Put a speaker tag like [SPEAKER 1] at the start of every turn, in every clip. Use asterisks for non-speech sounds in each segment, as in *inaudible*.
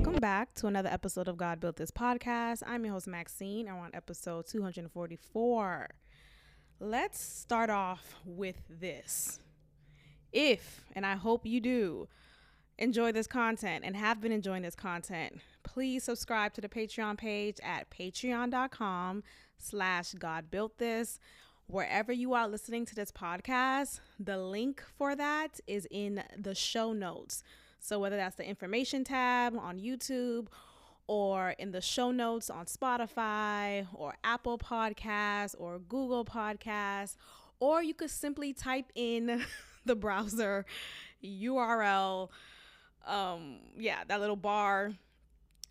[SPEAKER 1] Welcome back to another episode of God Built This podcast. I'm your host, Maxine. I'm on episode 244. Let's start off with this. If, and I hope you do, enjoy this content and have been enjoying this content, please subscribe to the Patreon page at patreon.com slash God Built This. Wherever you are listening to this podcast, the link for that is in the show notes. So whether that's the information tab on YouTube or in the show notes on Spotify or Apple Podcasts or Google Podcasts, or you could simply type in *laughs* the browser URL. Um, yeah, that little bar.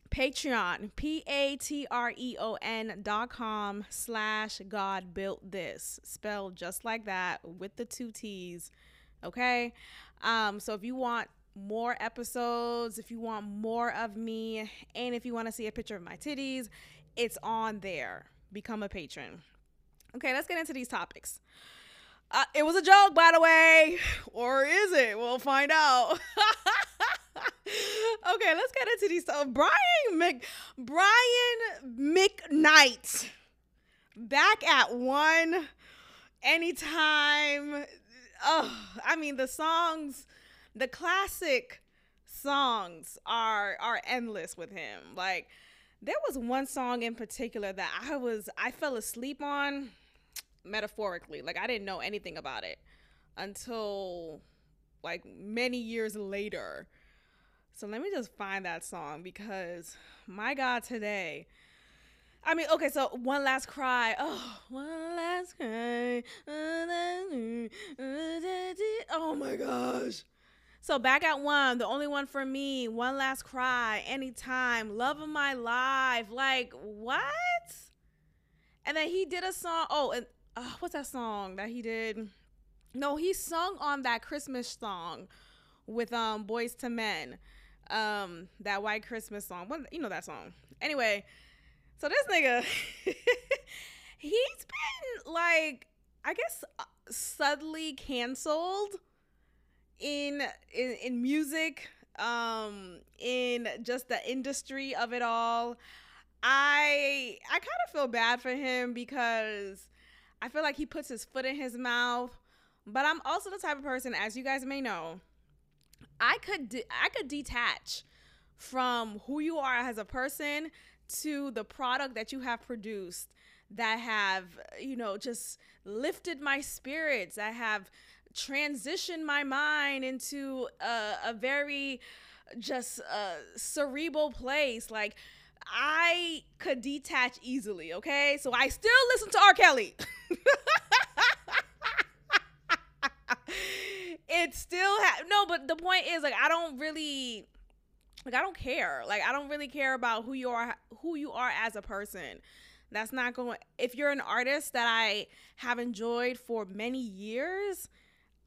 [SPEAKER 1] Patreon, P A T R E O N dot com slash God built this, spelled just like that with the two T's. Okay. Um, so if you want more episodes, if you want more of me, and if you want to see a picture of my titties, it's on there. Become a patron. Okay, let's get into these topics. Uh, it was a joke, by the way, or is it? We'll find out. *laughs* okay, let's get into these stuff. Brian Mc Brian McKnight back at one anytime. Oh, I mean the songs the classic songs are are endless with him. Like there was one song in particular that I was I fell asleep on metaphorically. Like I didn't know anything about it until like many years later. So let me just find that song because my God today I mean, okay, so one last cry. Oh, one last cry. Oh my gosh. So back at one, the only one for me, one last cry, anytime, love of my life. Like what? And then he did a song. Oh, and uh, what's that song that he did? No, he sung on that Christmas song with um Boyz II Men, um that White Christmas song. What you know that song? Anyway, so this nigga, *laughs* he's been like, I guess, uh, subtly canceled in in, in music um in just the industry of it all. I i kind of feel bad for him because i feel like he puts his foot in his mouth but i'm also the type of person as you guys may know i could de- i could detach from who you are as a person to the product that you have produced that have you know just lifted my spirits that have transition my mind into a, a very just uh, cerebral place. Like I could detach easily. Okay, so I still listen to R. Kelly. *laughs* it still ha- no, but the point is like I don't really like I don't care. Like I don't really care about who you are who you are as a person. That's not going if you're an artist that I have enjoyed for many years,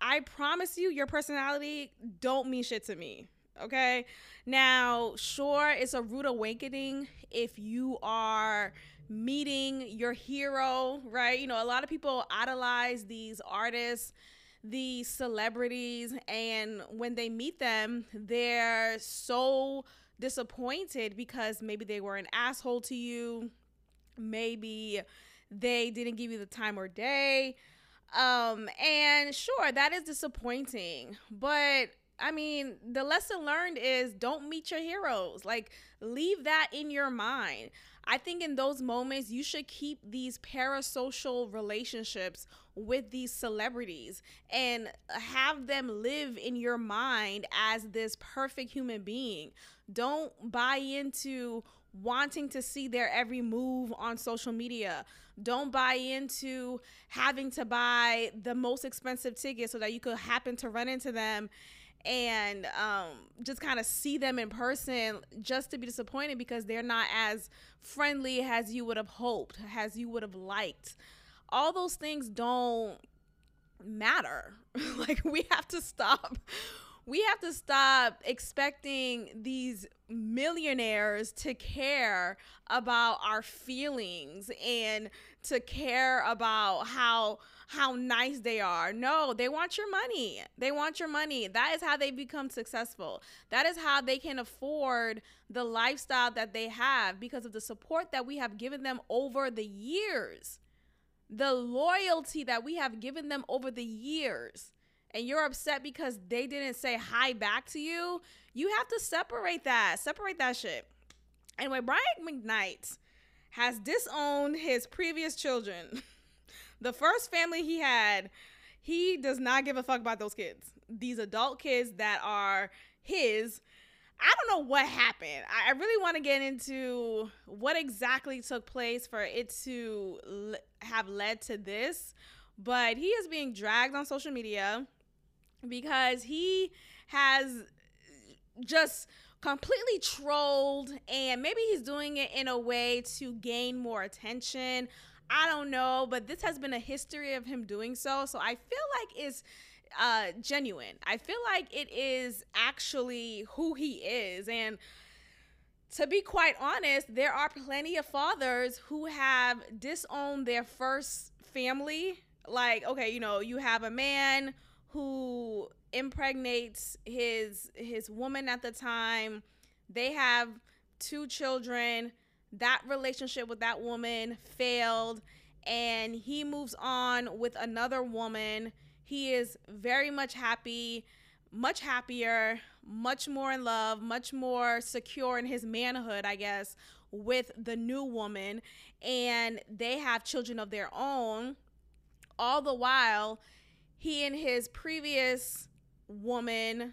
[SPEAKER 1] I promise you, your personality don't mean shit to me. Okay. Now, sure, it's a rude awakening if you are meeting your hero, right? You know, a lot of people idolize these artists, these celebrities, and when they meet them, they're so disappointed because maybe they were an asshole to you, maybe they didn't give you the time or day um, and sure, that is disappointing, but I mean, the lesson learned is don't meet your heroes. Like, leave that in your mind. I think in those moments, you should keep these parasocial relationships with these celebrities and have them live in your mind as this perfect human being. Don't buy into wanting to see their every move on social media. Don't buy into having to buy the most expensive ticket so that you could happen to run into them and um, just kind of see them in person just to be disappointed because they're not as friendly as you would have hoped, as you would have liked. All those things don't matter. *laughs* like, we have to stop we have to stop expecting these millionaires to care about our feelings and to care about how how nice they are. No, they want your money. They want your money. That is how they become successful. That is how they can afford the lifestyle that they have because of the support that we have given them over the years. The loyalty that we have given them over the years. And you're upset because they didn't say hi back to you. You have to separate that. Separate that shit. Anyway, Brian McKnight has disowned his previous children. *laughs* the first family he had, he does not give a fuck about those kids. These adult kids that are his. I don't know what happened. I really want to get into what exactly took place for it to have led to this. But he is being dragged on social media because he has just completely trolled and maybe he's doing it in a way to gain more attention. I don't know, but this has been a history of him doing so. So I feel like it's uh, genuine. I feel like it is actually who he is. And to be quite honest, there are plenty of fathers who have disowned their first family. Like, okay, you know, you have a man who impregnates his his woman at the time. They have two children. That relationship with that woman failed and he moves on with another woman. He is very much happy, much happier, much more in love, much more secure in his manhood, I guess, with the new woman. And they have children of their own. All the while, he and his previous woman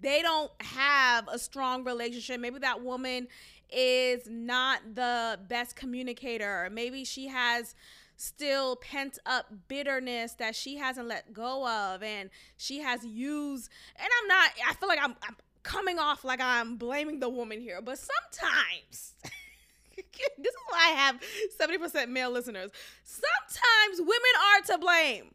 [SPEAKER 1] they don't have a strong relationship. Maybe that woman is not the best communicator. Maybe she has still pent up bitterness that she hasn't let go of and she has used and I'm not I feel like I'm, I'm coming off like I'm blaming the woman here, but sometimes *laughs* this is why I have 70% male listeners. Sometimes women are to blame.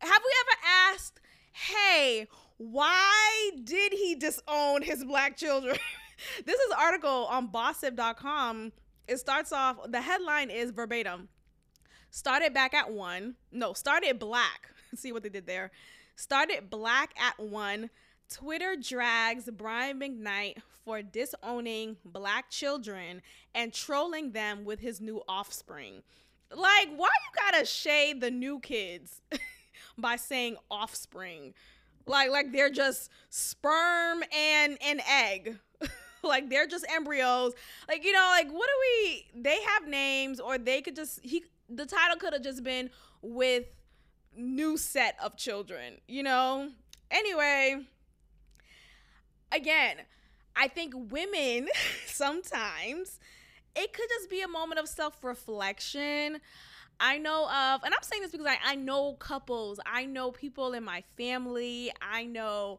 [SPEAKER 1] Have we ever asked, hey, why did he disown his black children? *laughs* this is an article on bossip.com. It starts off, the headline is verbatim. Started back at one. No, started black. *laughs* See what they did there. Started black at one. Twitter drags Brian McKnight for disowning black children and trolling them with his new offspring. Like, why you gotta shade the new kids? *laughs* by saying offspring. Like like they're just sperm and an egg. *laughs* like they're just embryos. Like you know, like what do we they have names or they could just he the title could have just been with new set of children, you know? Anyway, again, I think women *laughs* sometimes it could just be a moment of self-reflection. I know of, and I'm saying this because I, I know couples, I know people in my family, I know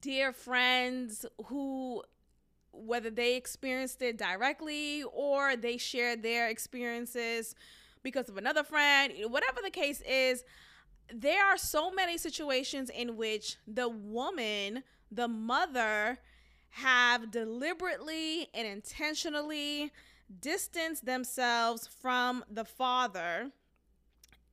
[SPEAKER 1] dear friends who, whether they experienced it directly or they shared their experiences because of another friend, whatever the case is, there are so many situations in which the woman, the mother, have deliberately and intentionally distanced themselves from the father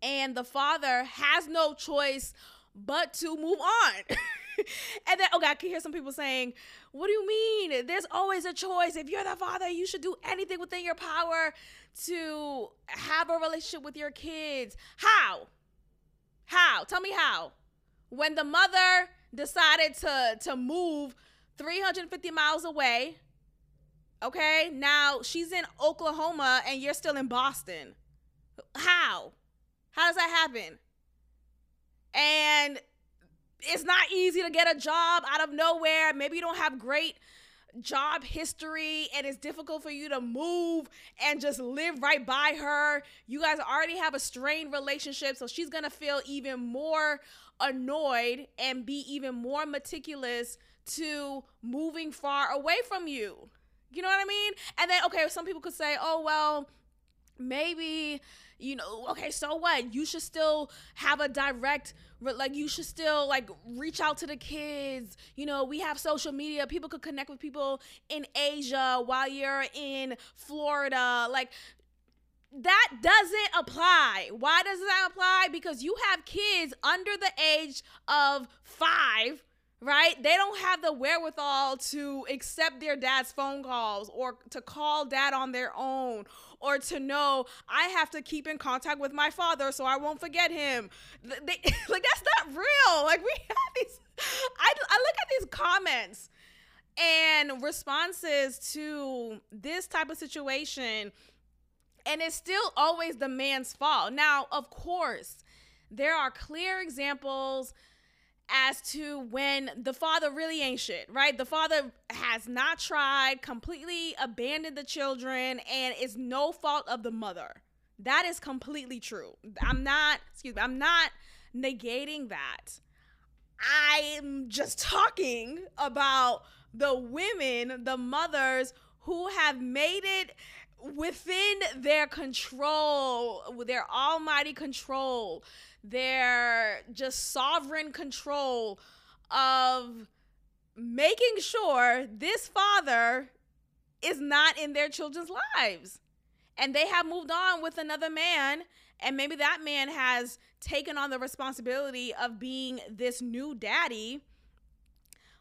[SPEAKER 1] and the father has no choice but to move on. *laughs* and then, okay, I can hear some people saying, What do you mean? There's always a choice. If you're the father, you should do anything within your power to have a relationship with your kids. How? How? Tell me how. When the mother decided to, to move 350 miles away Okay, now she's in Oklahoma and you're still in Boston. How? How does that happen? And it's not easy to get a job out of nowhere. Maybe you don't have great job history and it's difficult for you to move and just live right by her. You guys already have a strained relationship, so she's gonna feel even more annoyed and be even more meticulous to moving far away from you. You know what I mean? And then, okay, some people could say, oh, well, maybe you know, okay, so what? You should still have a direct, like, you should still, like, reach out to the kids. You know, we have social media. People could connect with people in Asia while you're in Florida. Like, that doesn't apply. Why does that apply? Because you have kids under the age of five right? They don't have the wherewithal to accept their dad's phone calls or to call dad on their own or to know I have to keep in contact with my father so I won't forget him. They, *laughs* like that's not real. Like we *laughs* have these I, I look at these comments and responses to this type of situation and it's still always the man's fault. Now, of course, there are clear examples as to when the father really ain't shit, right? The father has not tried, completely abandoned the children, and it's no fault of the mother. That is completely true. I'm not, excuse me, I'm not negating that. I'm just talking about the women, the mothers who have made it within their control, their almighty control their just sovereign control of making sure this father is not in their children's lives. And they have moved on with another man, and maybe that man has taken on the responsibility of being this new daddy.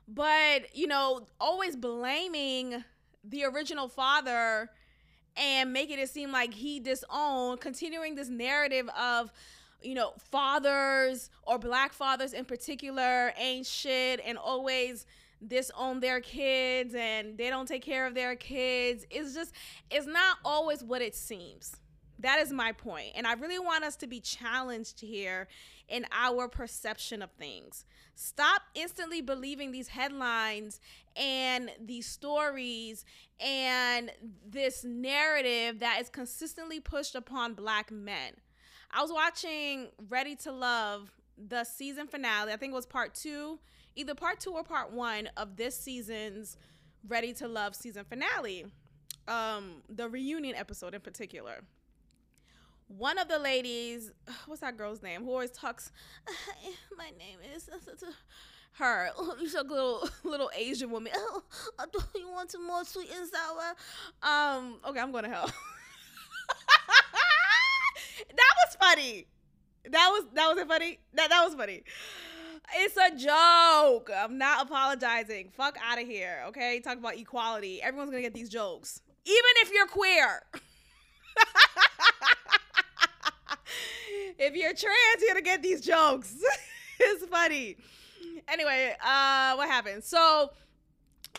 [SPEAKER 1] But, you know, always blaming the original father and making it seem like he disowned, continuing this narrative of you know, fathers or black fathers in particular ain't shit and always disown their kids and they don't take care of their kids. It's just, it's not always what it seems. That is my point. And I really want us to be challenged here in our perception of things. Stop instantly believing these headlines and these stories and this narrative that is consistently pushed upon black men. I was watching Ready to Love, the season finale. I think it was part two, either part two or part one of this season's Ready to Love season finale. Um, the reunion episode in particular. One of the ladies, *sighs* what's that girl's name? Who always talks? My name is *laughs* her. *laughs* She's a little *laughs* little Asian woman. Oh, do you want some more sweet and sour? Um, okay, I'm going to hell. That was funny. That was that was it funny. That that was funny. It's a joke. I'm not apologizing. Fuck out of here. Okay, talk about equality. Everyone's gonna get these jokes, even if you're queer. *laughs* if you're trans, you're gonna get these jokes. *laughs* it's funny. Anyway, uh, what happened? So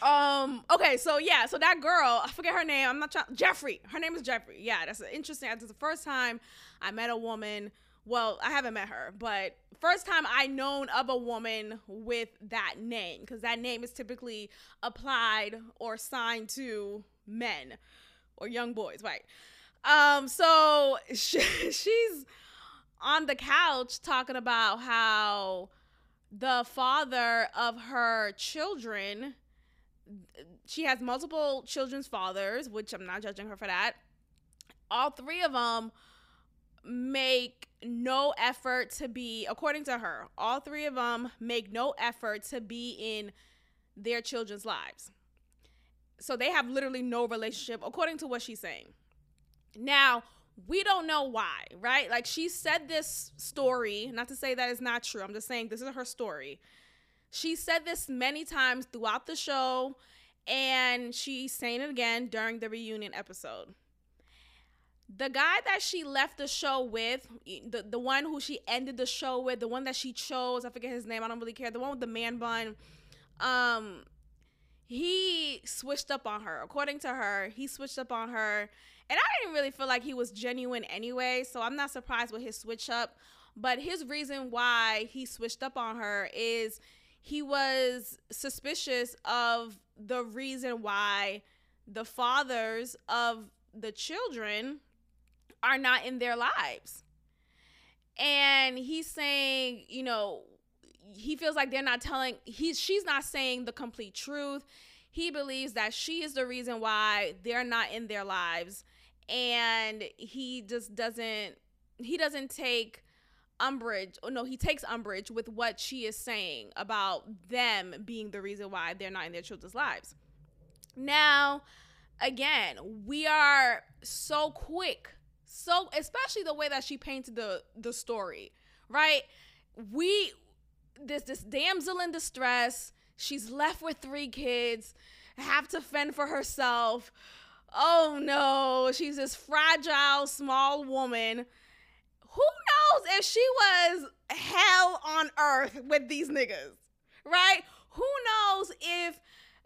[SPEAKER 1] um. Okay. So yeah. So that girl, I forget her name. I'm not trying. Jeffrey. Her name is Jeffrey. Yeah. That's interesting. That's the first time I met a woman. Well, I haven't met her, but first time I known of a woman with that name because that name is typically applied or signed to men or young boys, right? Um. So *laughs* she, she's on the couch talking about how the father of her children she has multiple children's fathers, which I'm not judging her for that. All three of them make no effort to be, according to her, all three of them make no effort to be in their children's lives. So they have literally no relationship, according to what she's saying. Now, we don't know why, right? Like she said this story, not to say that it's not true. I'm just saying this is her story. She said this many times throughout the show, and she's saying it again during the reunion episode. The guy that she left the show with, the, the one who she ended the show with, the one that she chose, I forget his name, I don't really care, the one with the man bun, um, he switched up on her. According to her, he switched up on her. And I didn't really feel like he was genuine anyway, so I'm not surprised with his switch up. But his reason why he switched up on her is he was suspicious of the reason why the fathers of the children are not in their lives. And he's saying, you know, he feels like they're not telling he's she's not saying the complete truth. He believes that she is the reason why they're not in their lives and he just doesn't he doesn't take umbrage or no he takes umbrage with what she is saying about them being the reason why they're not in their children's lives. Now again we are so quick so especially the way that she painted the the story right? We this this damsel in distress. She's left with three kids have to fend for herself. Oh no she's this fragile small woman who knows if she was hell on earth with these niggas, right? Who knows if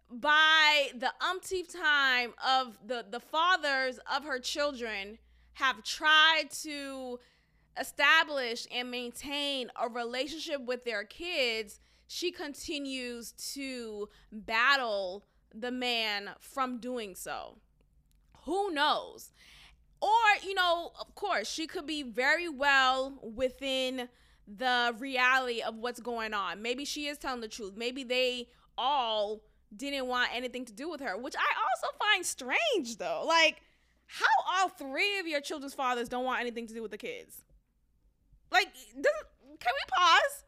[SPEAKER 1] by the umpteenth time of the the fathers of her children have tried to establish and maintain a relationship with their kids, she continues to battle the man from doing so. Who knows? Or you know of course she could be very well within the reality of what's going on. Maybe she is telling the truth. Maybe they all didn't want anything to do with her which i also find strange though. Like how all three of your children's fathers don't want anything to do with the kids? Like can we pause?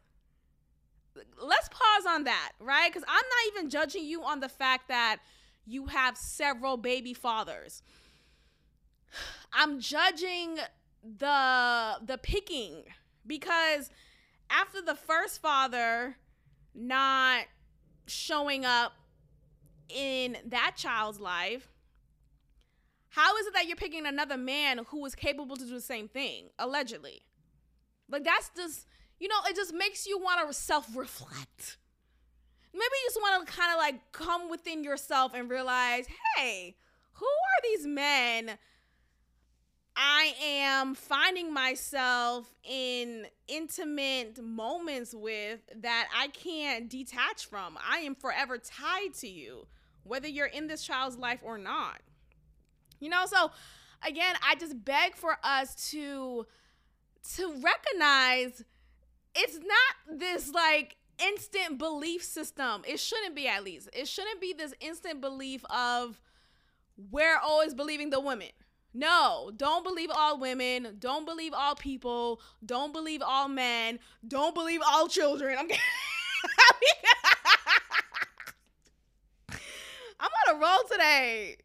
[SPEAKER 1] Let's pause on that right? Because i'm not even judging you on the fact that you have several baby fathers I'm judging the the picking because after the first father not showing up in that child's life how is it that you're picking another man who is capable to do the same thing allegedly? Like that's just you know it just makes you want to self-reflect. Maybe you just want to kind of like come within yourself and realize hey who are these men I am finding myself in intimate moments with that I can't detach from. I am forever tied to you, whether you're in this child's life or not. You know, so again, I just beg for us to to recognize it's not this like instant belief system. It shouldn't be at least. It shouldn't be this instant belief of we're always believing the women no, don't believe all women. Don't believe all people. Don't believe all men. Don't believe all children. I'm *laughs* I'm on a roll today.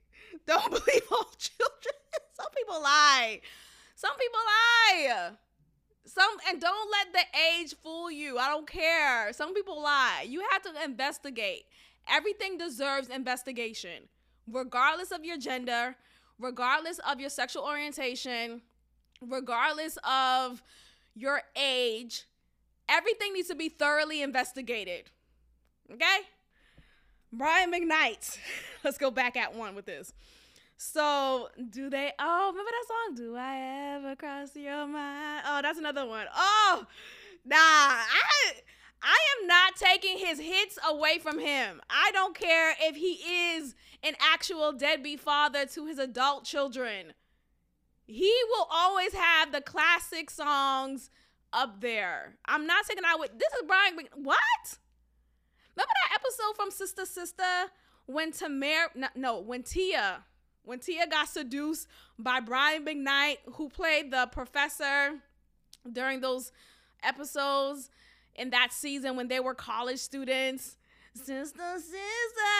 [SPEAKER 1] Don't *laughs* believe all children. Some people lie. Some people lie. Some and don't let the age fool you. I don't care. Some people lie. You have to investigate. Everything deserves investigation, regardless of your gender, regardless of your sexual orientation, regardless of your age, everything needs to be thoroughly investigated. Okay? Brian McKnight. *laughs* Let's go back at one with this. So, do they? Oh, remember that song? Do I ever cross your mind? Oh, that's another one. Oh, nah. I I am not taking his hits away from him. I don't care if he is an actual deadbeat father to his adult children. He will always have the classic songs up there. I'm not taking out with this is Brian. What? Remember that episode from Sister Sister when Tamera no, no when Tia when Tia got seduced by Brian McKnight who played the professor during those episodes in that season when they were college students. Sister, sister.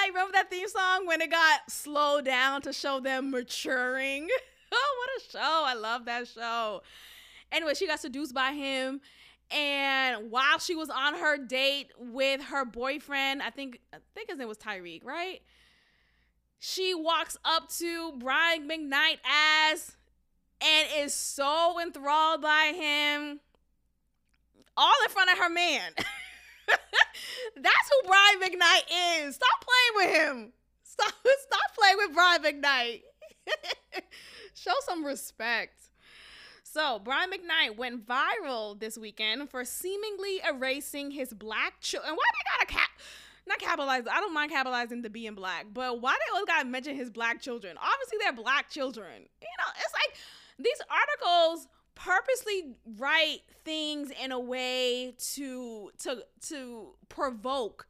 [SPEAKER 1] You remember that theme song when it got slowed down to show them maturing? *laughs* oh, what a show. I love that show. Anyway, she got seduced by him. And while she was on her date with her boyfriend, I think I think his name was Tyreek, right? She walks up to Brian McKnight as and is so enthralled by him all in front of her man. *laughs* That's who Brian McKnight is. Stop playing with him. Stop, *laughs* stop playing with Brian McKnight. *laughs* Show some respect. So, Brian McKnight went viral this weekend for seemingly erasing his black children. Why they gotta cap? Not capitalize. I don't mind capitalizing the being black, but why they always gotta mention his black children? Obviously, they're black children. You know, it's like these articles purposely write things in a way to to to provoke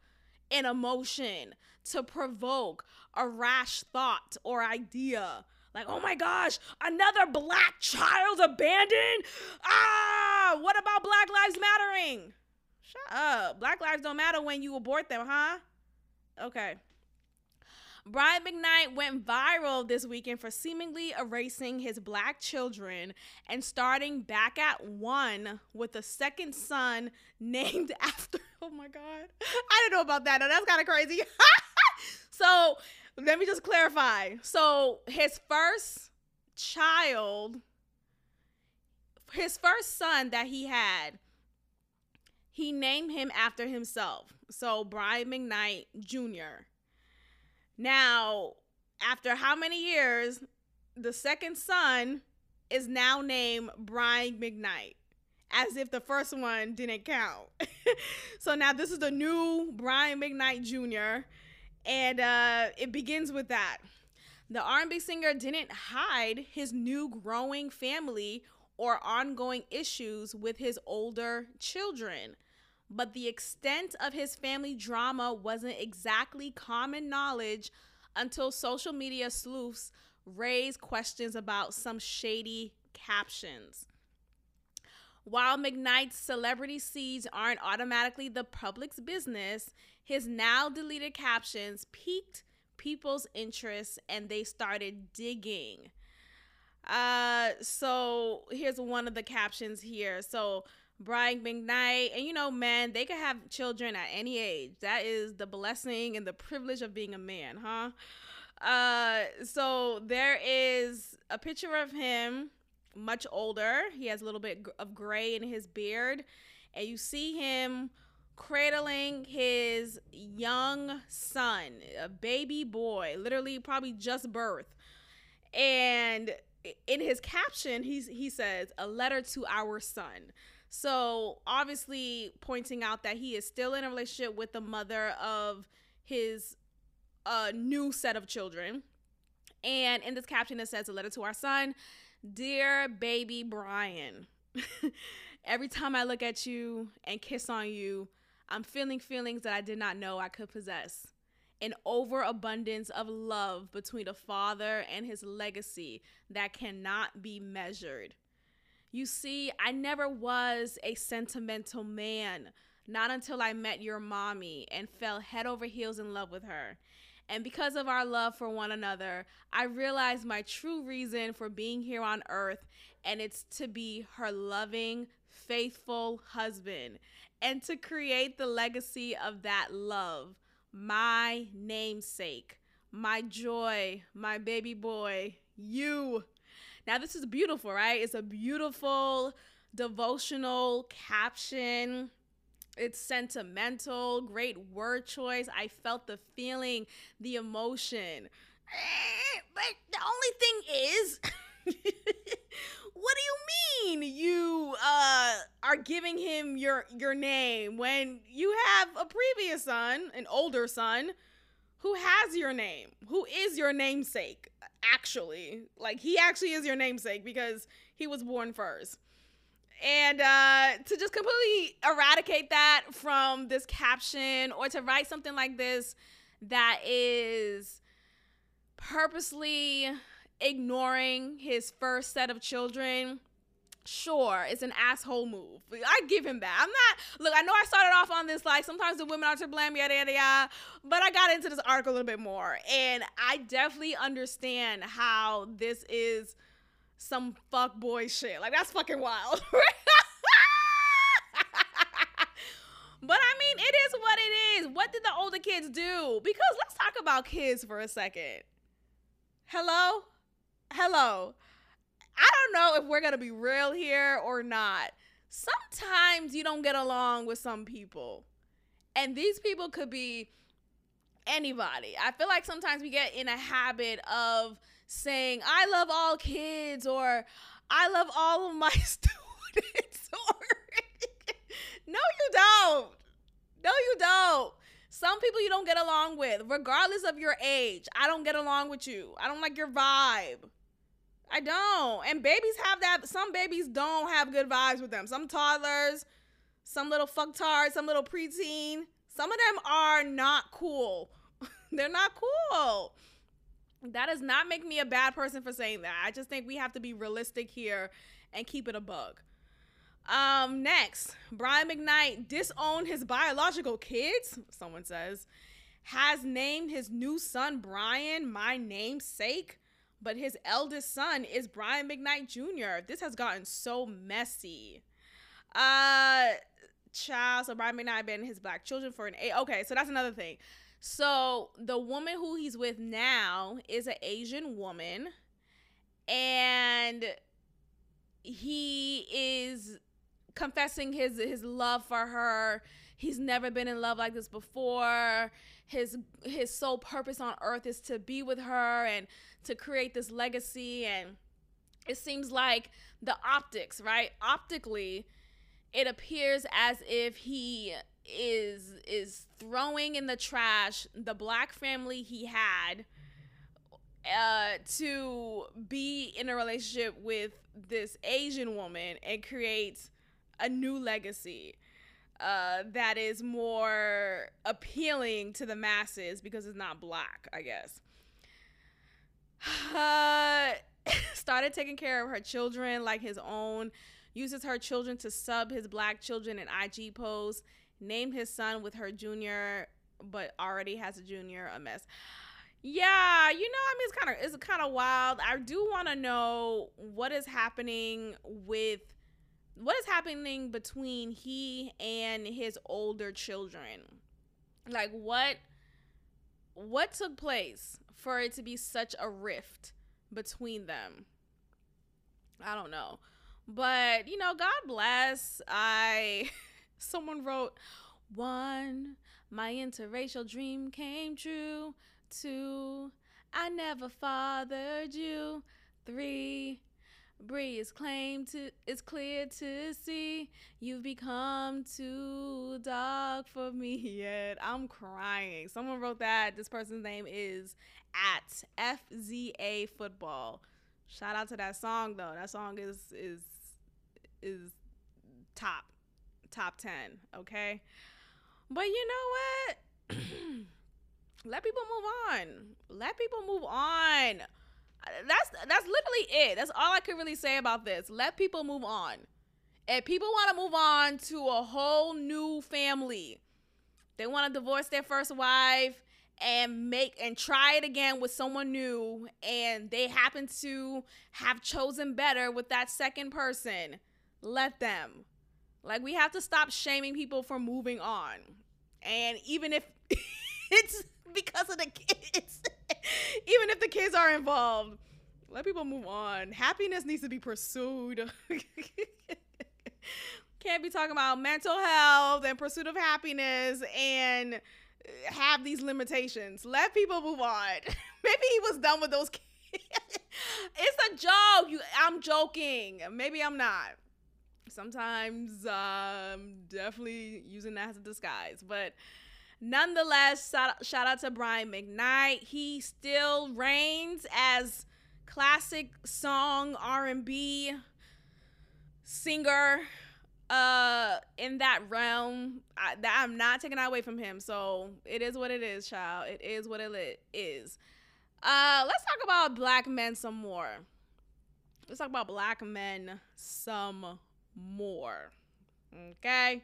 [SPEAKER 1] an emotion to provoke a rash thought or idea Like, oh my gosh, another black child abandoned? Ah, what about Black Lives Mattering? Shut up. Black lives don't matter when you abort them, huh? Okay. Brian McKnight went viral this weekend for seemingly erasing his black children and starting back at one with a second son *laughs* named after. Oh my God. I didn't know about that. No, that's kind of crazy. *laughs* so let me just clarify. So his first child, his first son that he had, he named him after himself. So Brian McKnight Jr. Now, after how many years, the second son is now named Brian McKnight, as if the first one didn't count. *laughs* so now this is the new Brian McKnight Jr., and uh, it begins with that. The R&B singer didn't hide his new growing family or ongoing issues with his older children but the extent of his family drama wasn't exactly common knowledge until social media sleuths raised questions about some shady captions. While McKnight's celebrity seeds aren't automatically the public's business, his now deleted captions piqued people's interest and they started digging. Uh, so here's one of the captions here. So Brian McKnight, and you know, man, they could have children at any age. That is the blessing and the privilege of being a man, huh? Uh, so there is a picture of him, much older. He has a little bit of gray in his beard, and you see him cradling his young son, a baby boy, literally probably just birth. And in his caption, he's he says, "A letter to our son." So obviously pointing out that he is still in a relationship with the mother of his uh, new set of children. And in this caption, it says, A letter to our son Dear baby Brian, *laughs* every time I look at you and kiss on you, I'm feeling feelings that I did not know I could possess. An overabundance of love between a father and his legacy that cannot be measured. You see, I never was a sentimental man, not until I met your mommy and fell head over heels in love with her. And because of our love for one another, I realized my true reason for being here on earth, and it's to be her loving, faithful husband and to create the legacy of that love. My namesake, my joy, my baby boy, you. Now, this is beautiful, right? It's a beautiful devotional caption. It's sentimental, great word choice. I felt the feeling, the emotion. But the only thing is, *laughs* what do you mean you uh, are giving him your your name when you have a previous son, an older son, who has your name, who is your namesake? Actually. Like he actually is your namesake because he was born first. And uh, to just completely eradicate that from this caption or to write something like this that is purposely ignoring his first set of children Sure, it's an asshole move. I give him that. I'm not. Look, I know I started off on this like sometimes the women are to blame, yada yada yada. But I got into this arc a little bit more, and I definitely understand how this is some fuck boy shit. Like that's fucking wild. *laughs* But I mean, it is what it is. What did the older kids do? Because let's talk about kids for a second. Hello? Hello. I don't know if we're going to be real here or not. Sometimes you don't get along with some people. And these people could be anybody. I feel like sometimes we get in a habit of saying, I love all kids or I love all of my *laughs* students. *laughs* or *laughs* no, you don't. No, you don't. Some people you don't get along with, regardless of your age. I don't get along with you. I don't like your vibe. I don't. And babies have that. Some babies don't have good vibes with them. Some toddlers, some little fucktards, some little preteen. Some of them are not cool. *laughs* They're not cool. That does not make me a bad person for saying that. I just think we have to be realistic here and keep it a bug. Um, next, Brian McKnight disowned his biological kids, someone says, has named his new son Brian my namesake, but his eldest son is Brian McKnight Jr. This has gotten so messy. Uh child, so Brian McKnight been his black children for an eight. Okay, so that's another thing. So the woman who he's with now is an Asian woman, and he is confessing his his love for her. He's never been in love like this before. His his sole purpose on earth is to be with her and to create this legacy and it seems like the optics, right? Optically, it appears as if he is is throwing in the trash the black family he had uh, to be in a relationship with this Asian woman and create a new legacy uh, that is more appealing to the masses because it's not black, I guess. Uh, *sighs* started taking care of her children like his own, uses her children to sub his black children in IG posts, named his son with her junior, but already has a junior, a mess. Yeah, you know, I mean, it's kind of it's kind of wild. I do want to know what is happening with what is happening between he and his older children? Like what what took place for it to be such a rift between them? I don't know. But you know god bless. I *laughs* someone wrote one my interracial dream came true. Two i never fathered you. Three Bree is claimed to it's clear to see you've become too dark for me yet. I'm crying. Someone wrote that. This person's name is at FZA football. Shout out to that song though. That song is is is top top 10, okay? But you know what? *clears throat* Let people move on. Let people move on that's that's literally it. That's all I could really say about this. Let people move on. If people want to move on to a whole new family, they want to divorce their first wife and make and try it again with someone new and they happen to have chosen better with that second person, let them. Like we have to stop shaming people for moving on. And even if *laughs* it's because of the kids, *laughs* even if the kids are involved, let people move on. Happiness needs to be pursued. *laughs* Can't be talking about mental health and pursuit of happiness and have these limitations. Let people move on. *laughs* Maybe he was done with those kids. it's a joke. You, I'm joking. Maybe I'm not. Sometimes I'm um, definitely using that as a disguise, but Nonetheless, shout out to Brian McKnight. He still reigns as classic song R&B singer uh in that realm. I, that i'm not taking that away from him. So it is what it is child. It is what it is. Uh let's talk about black men some more. Let's talk about black men some more. Okay?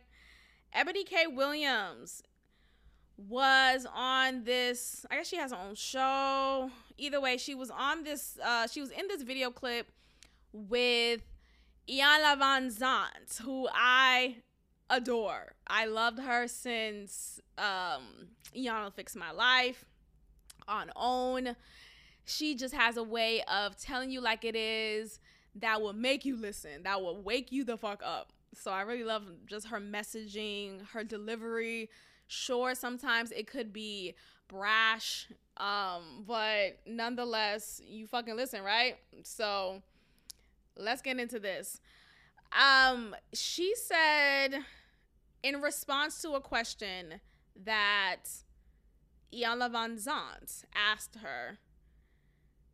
[SPEAKER 1] Ebony k. Williams was on this i guess she has her own show. Either way she was on this uh she was in this video clip with Iyanla Van vanzant who i adore. I loved her since um iyanla fixed my life on own. She just has a way of telling you like it is that will make you listen that will wake you the fuck up. So i really love just her messaging her delivery Sure, sometimes it could be brash, um, but nonetheless, you fucking listen, right? So let's get into this. Um, she said in response to a question that Iyanla Vanzant asked her,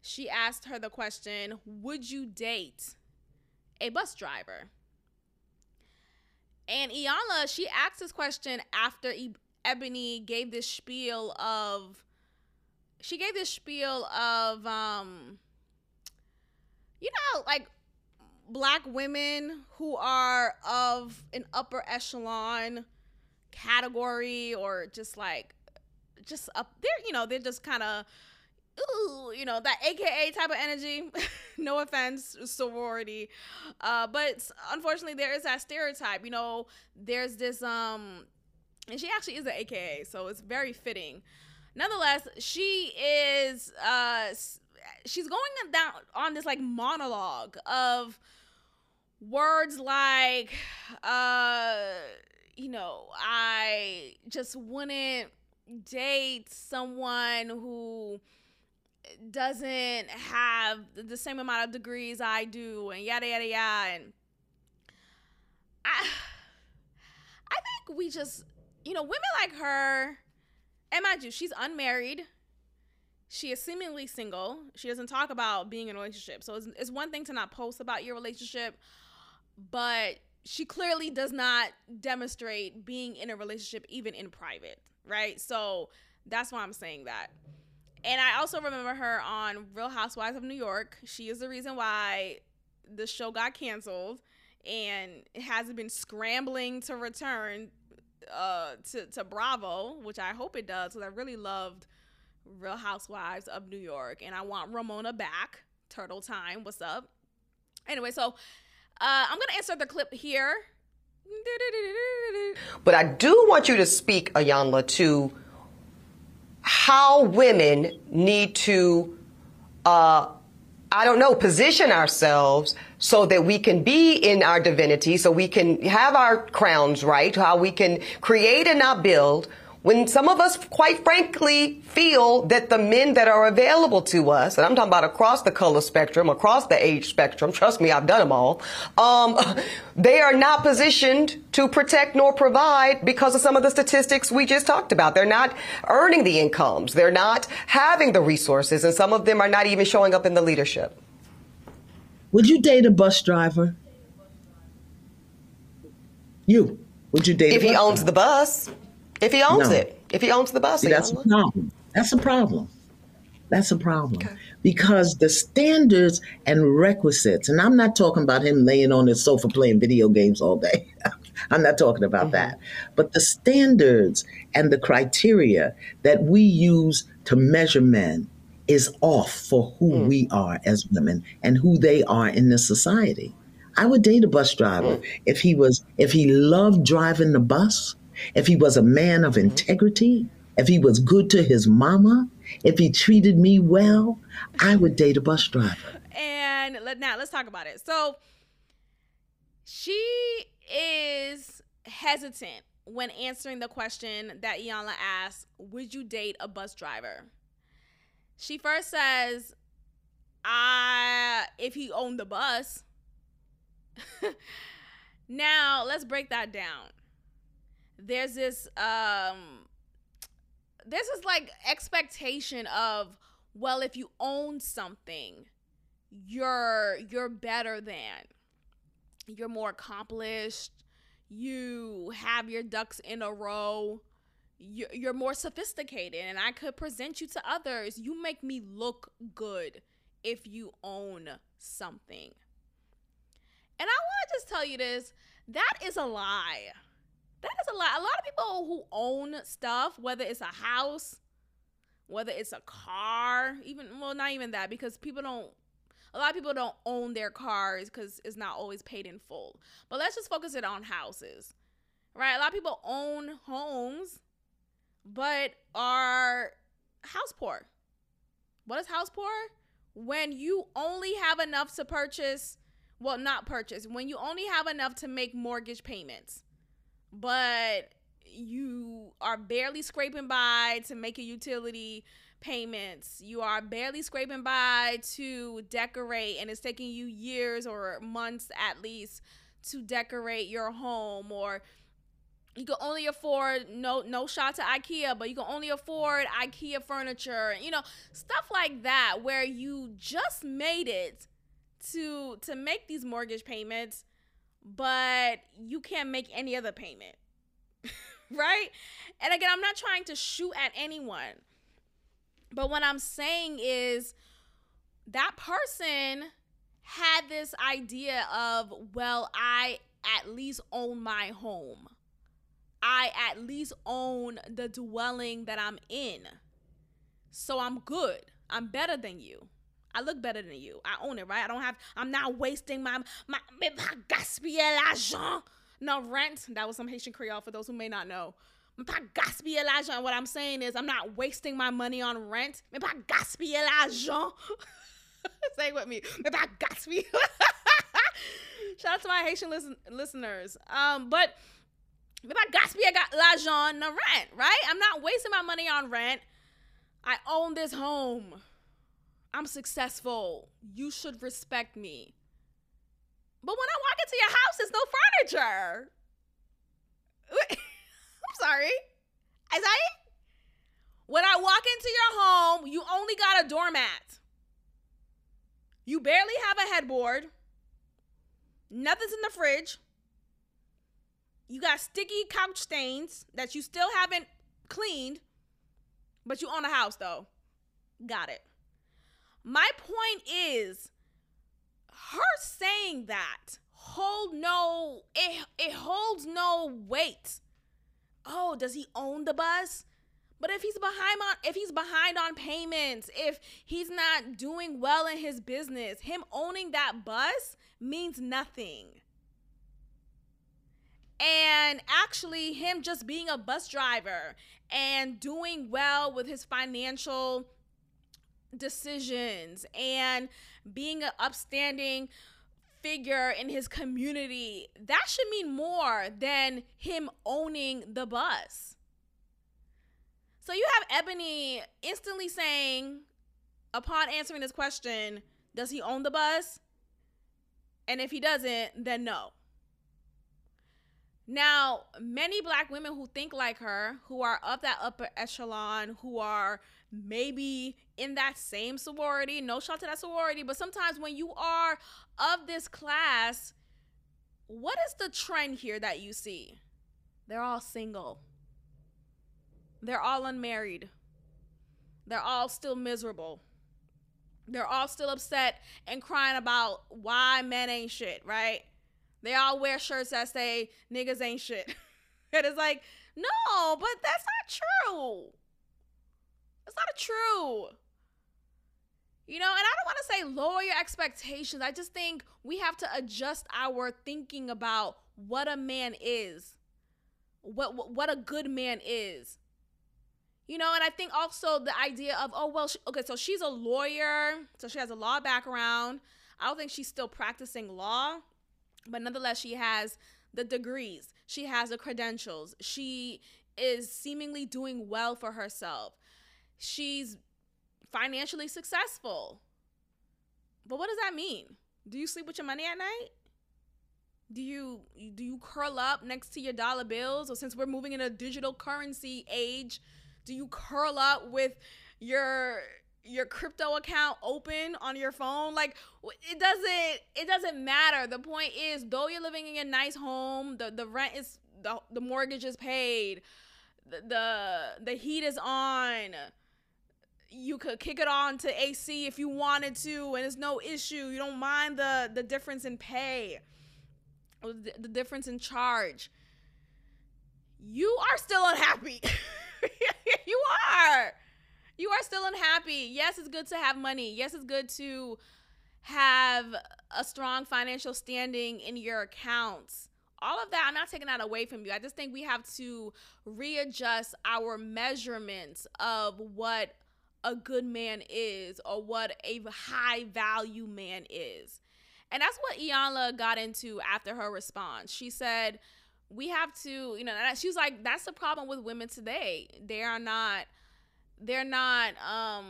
[SPEAKER 1] she asked her the question, Would you date a bus driver? And Iyanla, she asked this question after Ebony gave this spiel of she gave this spiel of um you know like black women who are of an upper echelon category or just like just up there you know they're just kind of ooh you know that aka type of energy. *laughs* No offense sorority. Uh but unfortunately there is that stereotype you know there's this um and she actually is an aka so it's very fitting. Nonetheless she is uh she's going down on this like monologue of words like uh you know i just wouldn't date someone who doesn't have the same amount of degrees i do and yada yada yada and i *sighs* i think we just you know women like her and mind you she's unmarried she is seemingly single. She doesn't talk about being in a relationship. So it's, it's one thing to not post about your relationship, but she clearly does not demonstrate being in a relationship even in private, right? So that's why I'm saying that. And I also remember her on Real Housewives of New York. She is the reason why the show got canceled and has been scrambling to return uh, to, to Bravo, which I hope it does because I really loved Real Housewives of New York, and I want Ramona back. Turtle time. What's up? Anyway, so uh, I'm gonna insert the clip here.
[SPEAKER 2] But I do want you to speak, Iyanla, to how women need to, uh, I don't know, position ourselves so that we can be in our divinity, so we can have our crowns right, how we can create and not build when some of us, quite frankly, feel that the men that are available to us, and I'm talking about across the color spectrum, across the age spectrum, trust me, I've done them all, um, *laughs* they are not positioned to protect nor provide because of some of the statistics we just talked about. They're not earning the incomes. They're not having the resources, and some of them are not even showing up in the leadership.
[SPEAKER 3] Would you date a bus driver? You. Would you date
[SPEAKER 2] if he owns driver? the bus? If he owns no. it, if he owns the bus,
[SPEAKER 3] See, that's a problem. That's a problem. That's a problem okay. because the standards and requisites, and I'm not talking about him laying on his sofa playing video games all day. *laughs* I'm not talking about mm-hmm. that. But the standards and the criteria that we use to measure men is off for who mm. we are as women and who they are in this society. I would date a bus driver mm. if he was if he loved driving the bus if he was a man of integrity, if he was good to his mama, if he treated me well, I would date a bus driver.
[SPEAKER 1] And let, now let's talk about it. So she is hesitant when answering the question that Iyanla asked, would you date a bus driver? She first says, I if he owned the bus. *laughs* now let's break that down there's this um this like expectation of well if you own something you're you're better than you're more accomplished you have your ducks in a row you're more sophisticated and i could present you to others you make me look good if you own something and i want to just tell you this that is a lie that is a lot. A lot of people who own stuff, whether it's a house, whether it's a car, even well, not even that, because people don't. A lot of people don't own their cars because it's not always paid in full. But let's just focus it on houses, right? A lot of people own homes, but are house poor. What is house poor? When you only have enough to purchase, well, not purchase, when you only have enough to make mortgage payments but you are barely scraping by to make a utility payments. You are barely scraping by to decorate, and it's taking you years or months at least to decorate your home or you can only afford no no shot to IKEA, but you can only afford IKEA furniture, you know, stuff like that where you just made it to to make these mortgage payments but you can't make any other payment. *laughs* right? And again, I'm not trying to shoot at anyone. But what I'm saying is that person had this idea of, well, I at least own my home. I at least own the dwelling that I'm in. So I'm good. I'm better than you. I look better than you. I own it, right? I don't have. I'm not wasting my my, gaspiller l'argent. No rent. That was some Haitian Creole for those who may not know. L'argent. What I'm saying is, I'm not wasting my money on rent. *laughs* Say it with me. *laughs* Shout out to my Haitian listen- listeners. Um, but mais pas gaspiller l'argent on rent, right? I'm not wasting my money on rent. I own this home. I'm successful. You should respect me. But when I walk into your house, there's no furniture. *laughs* I'm sorry. Is I? When I walk into your home, you only got a doormat. You barely have a headboard. Nothing's in the fridge. You got sticky couch stains that you still haven't cleaned, but you own a house though. Got it. My point is her saying that hold no it it holds no weight. Oh, does he own the bus? But if he's behind on if he's behind on payments, if he's not doing well in his business, him owning that bus means nothing. And actually him just being a bus driver and doing well with his financial decisions and being an upstanding figure in his community, that should mean more than him owning the bus. So you have Ebony instantly saying, upon answering this question, does he own the bus? And if he doesn't, then no. Now, many black women who think like her, who are of that upper echelon, who are maybe in that same sorority, no shot to that sorority, but sometimes when you are of this class, what is the trend here that you see? They're all single. They're all unmarried. They're all still miserable. They're all still upset and crying about why men ain't shit, right? They all wear shirts that say niggas ain't shit. *laughs* and it's like, no, but that's not true. That's not true. You know, and I don't want to say lower your expectations. I just think we have to adjust our thinking about what a man is. What what, what a good man is. You know, and I think also the idea of, oh, well, she, okay, so she's a lawyer, so she has a law background. I don't think she's still practicing law, but nonetheless, she has the degrees, she has the credentials, she is seemingly doing well for herself. She's financially successful. But what does that mean? Do you sleep with your money at night? Do you do you curl up next to your dollar bills or since we're moving in a digital currency age, do you curl up with your your crypto account open on your phone like it doesn't it doesn't matter the point is though you're living in a nice home the the rent is the, the mortgage is paid the, the the heat is on you could kick it on to AC if you wanted to, and it's no issue. You don't mind the the difference in pay, the, the difference in charge. You are still unhappy. *laughs* you are. You are still unhappy. Yes, it's good to have money. Yes, it's good to have a strong financial standing in your accounts. All of that, I'm not taking that away from you. I just think we have to readjust our measurements of what a good man is or what a high value man is. And that's what Iyanla got into after her response. She said, we have to, you know, she was like, that's the problem with women today. They are not, they're not, um,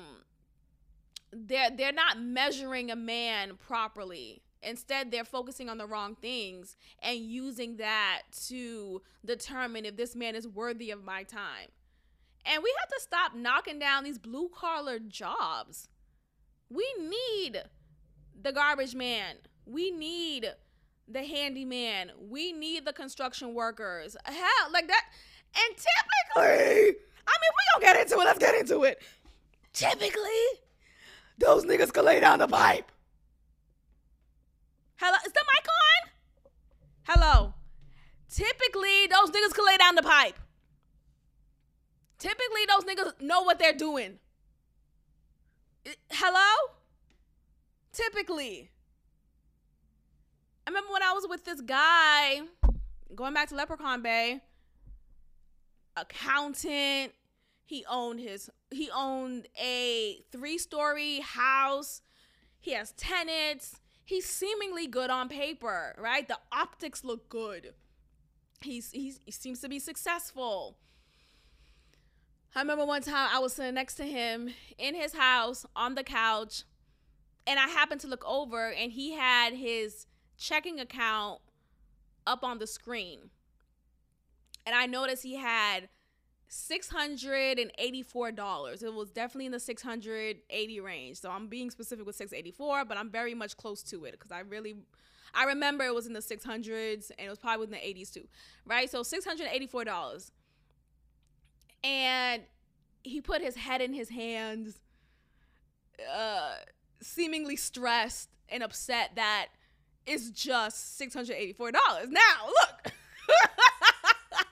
[SPEAKER 1] they're they're not measuring a man properly. Instead, they're focusing on the wrong things and using that to determine if this man is worthy of my time. And we have to stop knocking down these blue collar jobs. We need the garbage man. We need the handyman. We need the construction workers. Hell, like that. And typically, I mean, we gonna get into it. Let's get into it. typically those niggas can lay down the pipe. Hello, is the mic on? Hello. Typically, those niggas can lay down the pipe. Typically, those niggas know what they're doing. Hello? Typically. I remember when I was with this guy, going back to Leprechaun Bay, accountant. He owned his he owned a three-story house. He has tenants. He's seemingly good on paper, right? The optics look good. He's, he's he seems to be successful. I remember one time I was sitting next to him in his house on the couch, and I happened to look over, and he had his checking account up on the screen. And I noticed he had $684. It was definitely in the 680 range. So I'm being specific with 684, but I'm very much close to it because I really I remember it was in the 600s and it was probably in the 80s too. Right? So $684. And he put his head in his hands uh seemingly stressed and upset that it's just $684. Now, look. *laughs*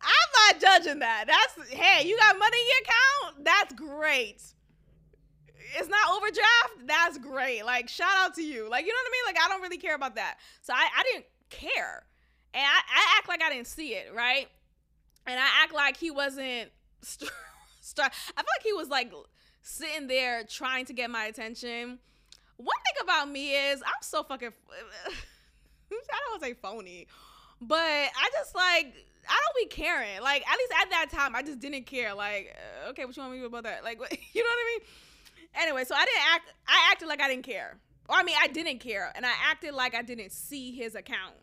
[SPEAKER 1] I'm not that. That's hey, you got money in your account? That's great. It's not overdraft. That's great. Like shout out to you. Like you know what I mean? Like I don't really care about that. So I, I didn't care, and I, I act like I didn't see it, right? And I act like he wasn't. *laughs* St- st- I feel like he was like sitting there trying to get my attention. One thing about me is I'm so fucking. *laughs* I don't want to say phony, but I just like I don't be caring. Like at least at that time, I just didn't care. Like, uh, okay, what you want me to do about that? Like, what, *laughs* you know what I mean? Anyway, so I didn't act. I acted like I didn't care. Or I mean, I didn't care, and I acted like I didn't see his account,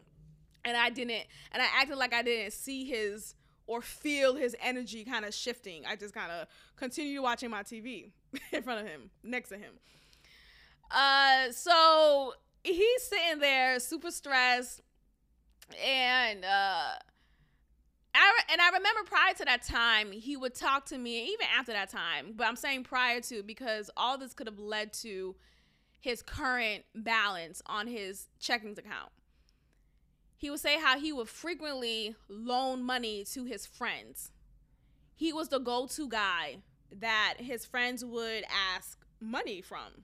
[SPEAKER 1] and I didn't, and I acted like I didn't see his or feel his energy kind of shifting. I just kind of continued watching my TV *laughs* in front of him, next to him. Uh, so he's sitting there, super stressed, and uh I and I remember prior to that time, he would talk to me, even after that time, but I'm saying prior to because all this could have led to his current balance on his checkings account. He would say how he would frequently loan money to his friends. He was the go to guy that his friends would ask money from.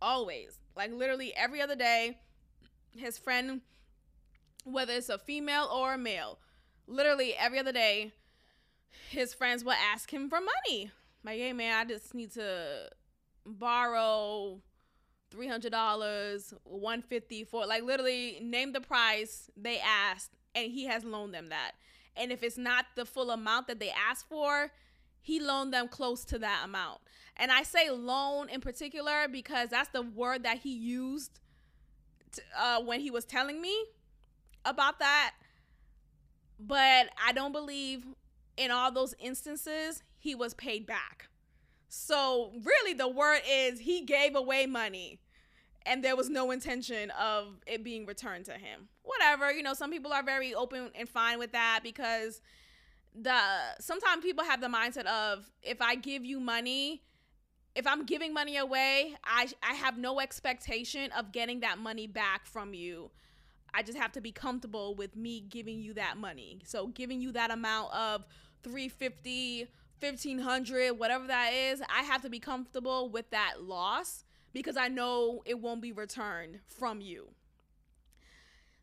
[SPEAKER 1] Always. Like literally every other day, his friend, whether it's a female or a male, literally every other day, his friends would ask him for money. Like, hey man, I just need to borrow three hundred dollars, one fifty for like literally name the price they asked, and he has loaned them that. And if it's not the full amount that they asked for, he loaned them close to that amount. And I say loan in particular because that's the word that he used to, uh, when he was telling me about that but I don't believe in all those instances he was paid back. So really the word is he gave away money and there was no intention of it being returned to him. Whatever, you know, some people are very open and fine with that because the sometimes people have the mindset of if I give you money, if I'm giving money away, I I have no expectation of getting that money back from you I just have to be comfortable with me giving you that money. So giving you that amount of 350, 1500, whatever that is, I have to be comfortable with that loss because I know it won't be returned from you.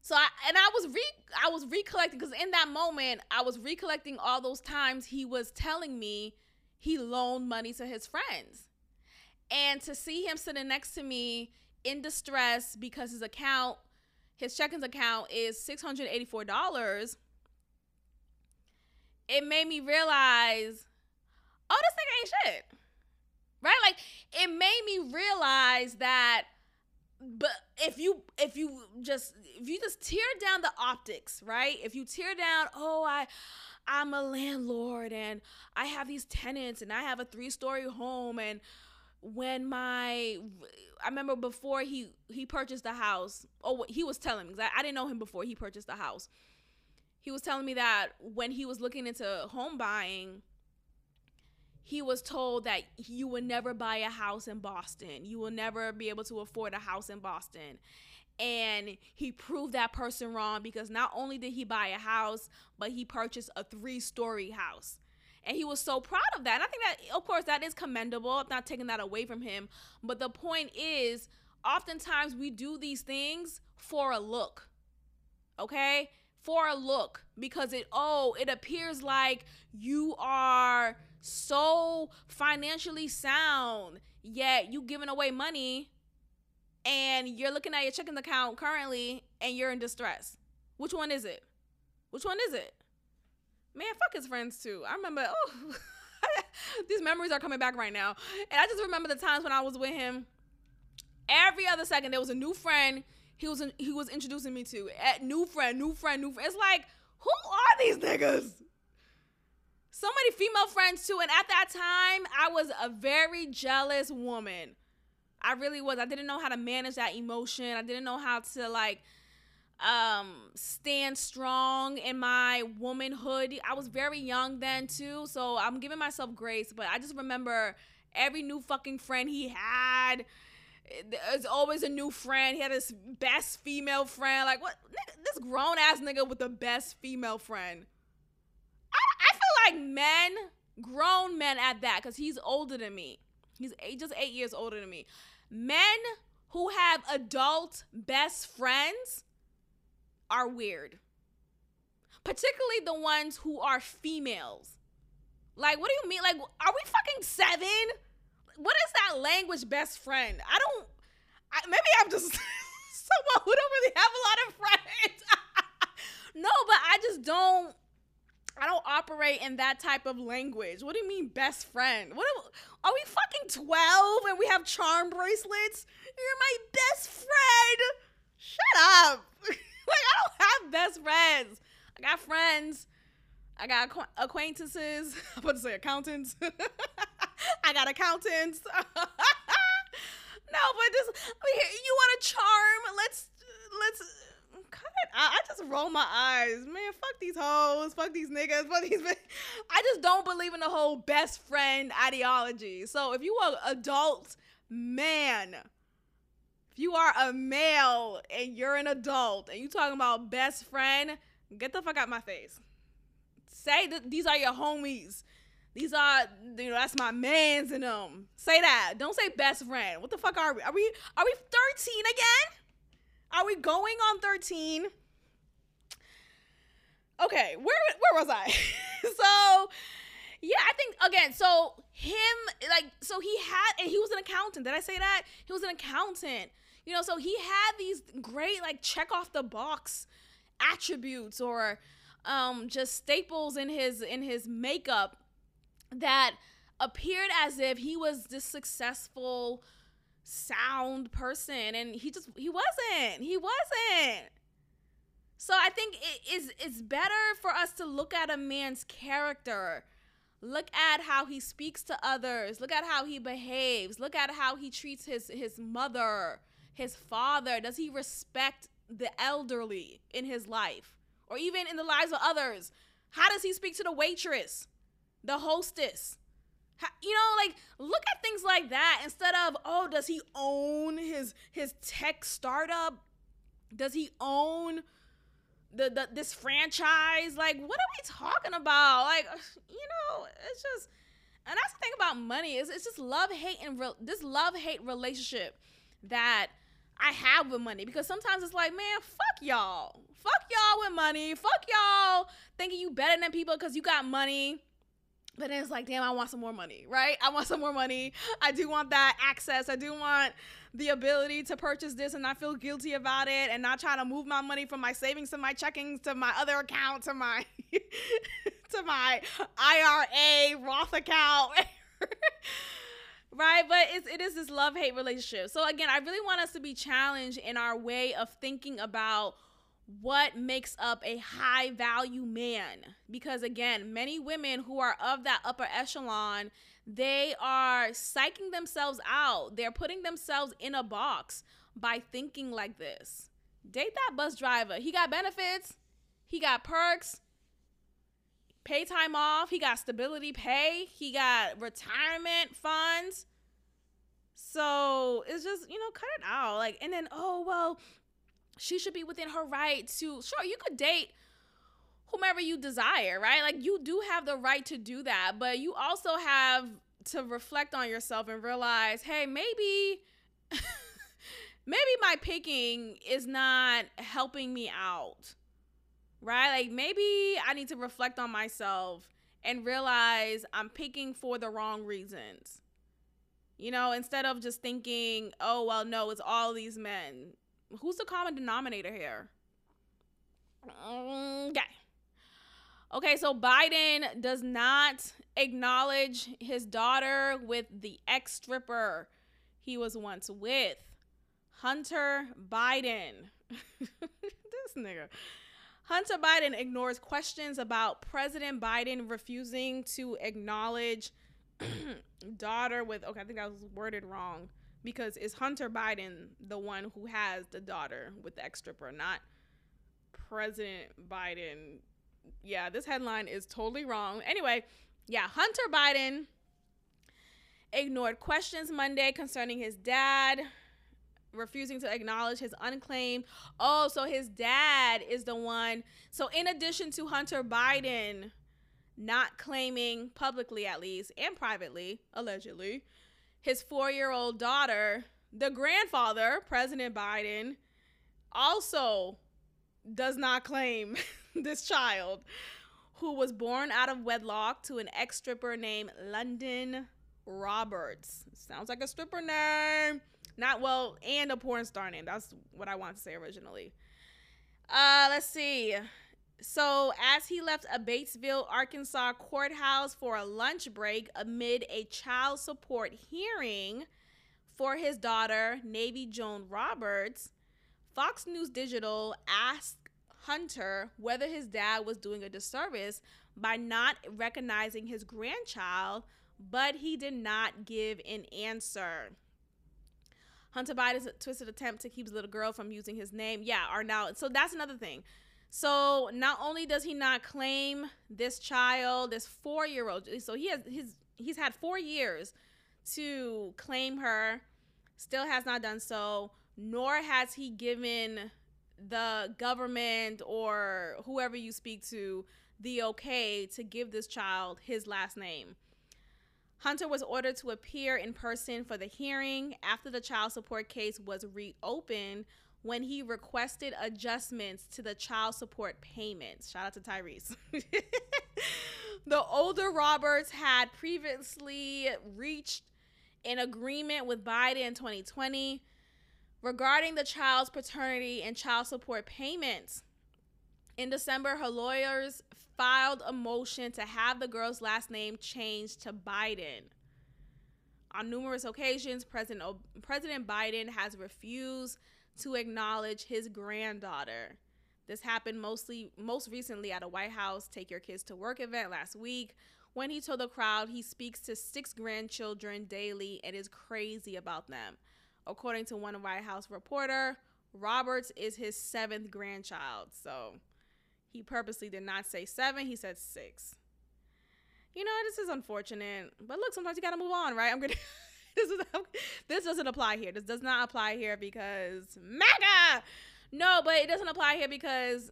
[SPEAKER 1] So I and I was re I was recollecting because in that moment I was recollecting all those times he was telling me he loaned money to his friends. And to see him sitting next to me in distress because his account his checkings account is $684, it made me realize, oh, this nigga ain't shit. Right? Like it made me realize that but if you if you just if you just tear down the optics, right? If you tear down, oh, I I'm a landlord and I have these tenants and I have a three-story home and when my I remember before he he purchased the house. Oh, he was telling me. I, I didn't know him before he purchased the house. He was telling me that when he was looking into home buying, he was told that you will never buy a house in Boston. You will never be able to afford a house in Boston. And he proved that person wrong because not only did he buy a house, but he purchased a three story house. And he was so proud of that. And I think that, of course, that is commendable. I'm not taking that away from him. But the point is, oftentimes we do these things for a look. Okay? For a look. Because it, oh, it appears like you are so financially sound, yet you giving away money and you're looking at your checking account currently and you're in distress. Which one is it? Which one is it? Man, fuck his friends too. I remember, *laughs* oh, *laughs* these memories are coming back right now. And I just remember the times when I was with him. Every other second, there was a new friend he was he was introducing me to. At new friend, new friend, new friend. It's like, who are these niggas? So many female friends too. And at that time, I was a very jealous woman. I really was. I didn't know how to manage that emotion. I didn't know how to like um stand strong in my womanhood. I was very young then too, so I'm giving myself grace, but I just remember every new fucking friend he had there's always a new friend. He had his best female friend. Like what? This grown ass nigga with the best female friend. I, I feel like men, grown men at that, because he's older than me. He's eight, just eight years older than me men who have adult best friends are weird. Particularly the ones who are females. Like, what do you mean? Like, are we fucking seven? What is that language best friend? I don't, I, maybe I'm just *laughs* someone who don't really have a lot of friends. *laughs* no, but I just don't I don't operate in that type of language. What do you mean best friend? What are, are we fucking 12 and we have charm bracelets? You're my best friend. Shut up. *laughs* *laughs* like I don't have best friends. I got friends. I got acquaintances. *laughs* I'm about to say accountants. *laughs* I got accountants. no, but this you want a charm? Let's let's cut it. I, I just roll my eyes, man. Fuck these hoes. Fuck these niggas. Fuck these. I just don't believe in the whole best friend ideology. So if you are an adult man, if you are a male and you're an adult and you talking about best friend, get the fuck out my face. Say that these are your homies. These are, you know, that's my man's in them. Say that. Don't say best friend. What the fuck are we? Are we are we 13 again? Are we going on 13? Okay, where where was I? *laughs* so yeah, I think again, so him like so he had and he was an accountant. Did I say that? He was an accountant. You know, so he had these great like check off the box attributes or um just staples in his in his makeup that appeared as if he was this successful sound person and he just he wasn't he wasn't. So i think it is it's better for us to look at a man's character. Look at how he speaks to others. Look at how he behaves. Look at how he treats his his mother his father? Does he respect the elderly in his life or even in the lives of others? How does he speak to the waitress the hostess? You know like look at things like that instead of oh does he own his his tech startup? Does he own the, the this franchise? Like what are we talking about? Like *laughs* you know it's just and that's the thing about money is it's just love hate and re- this love hate relationship that I have with money because sometimes it's like man fuck y'all fuck y'all with money fuck y'all thinking you better than people because you got money but then it's like, damn, I want some more money, right? I want some more money. I do want that access. I do want the ability to purchase this and not feel guilty about it and not try to move my money from my savings to my checkings to my other account to my *laughs* to my IRA Roth account. *laughs* right? But it's, it is this love-hate relationship. So again i really want us to be challenged in our way of thinking about what makes up a high value man. Because again many women who are of that upper echelon they are psyching themselves out. They're putting themselves in a box by thinking like this. Date that bus driver. He got benefits. He got perks pay time off, he got stability pay, he got retirement funds. So it's just, you know, cut it out. Like, and then, oh, well, she should be within her right to, sure, you could date whomever you desire, right? Like, you do have the right to do that, but you also have to reflect on yourself and realize, hey, maybe. *laughs* maybe my picking is not helping me out. Right? Like maybe I need to reflect on myself and realize I'm picking for the wrong reasons. You know, instead of just thinking, oh, well, no, it's all these men. Who's the common denominator here? Mm, okay. Okay, so Biden does not acknowledge his daughter with the ex stripper he was once with. Hunter Biden. *laughs* this nigga. Hunter Biden ignores questions about President Biden refusing to acknowledge *clears throat* daughter with okay, I think that was worded wrong because is Hunter Biden the one who has the daughter with the ex stripper, not President Biden. Yeah, this headline is totally wrong. Anyway, yeah, Hunter Biden ignored questions Monday concerning his dad refusing to acknowledge his unclaimed. Oh, so his dad is the one. So, in addition to Hunter Biden not claiming publicly, at least, and privately, allegedly, his four year old daughter, the grandfather, President Biden, also does not claim *laughs* this child who was born out of wedlock to an ex stripper named London Roberts. Sounds like a stripper name. Not well, and a porn star name. That's what I wanted to say originally. Uh, let's see. So, as he left a Batesville, Arkansas courthouse for a lunch break amid a child support hearing for his daughter, Navy Joan Roberts, Fox News Digital asked Hunter whether his dad was doing a disservice by not recognizing his grandchild, but he did not give an answer. Hunter Biden's twisted attempt to keep his little girl from using his name, yeah, are now. So that's another thing. So not only does he not claim this child, this four year old, so he has his he's had four years to claim her, still has not done so, nor has he given the government or whoever you speak to the okay to give this child his last name. Hunter was ordered to appear in person for the hearing after the child support case was reopened when he requested adjustments to the child support payments. Shout out to Tyrese. *laughs* the older Roberts had previously reached an agreement with Biden in 2020 regarding the child's paternity and child support payments. In December, her lawyers filed a motion to have the girl's last name changed to Biden. On numerous occasions, President, o- President Biden has refused to acknowledge his granddaughter. This happened mostly most recently at a White House Take Your Kids to Work event last week when he told the crowd he speaks to six grandchildren daily and is crazy about them. According to one White House reporter, Roberts is his seventh grandchild. So he purposely did not say seven, he said six. You know, this is unfortunate. But look, sometimes you gotta move on, right? I'm gonna *laughs* this is this doesn't apply here. This does not apply here because MAGA. No, but it doesn't apply here because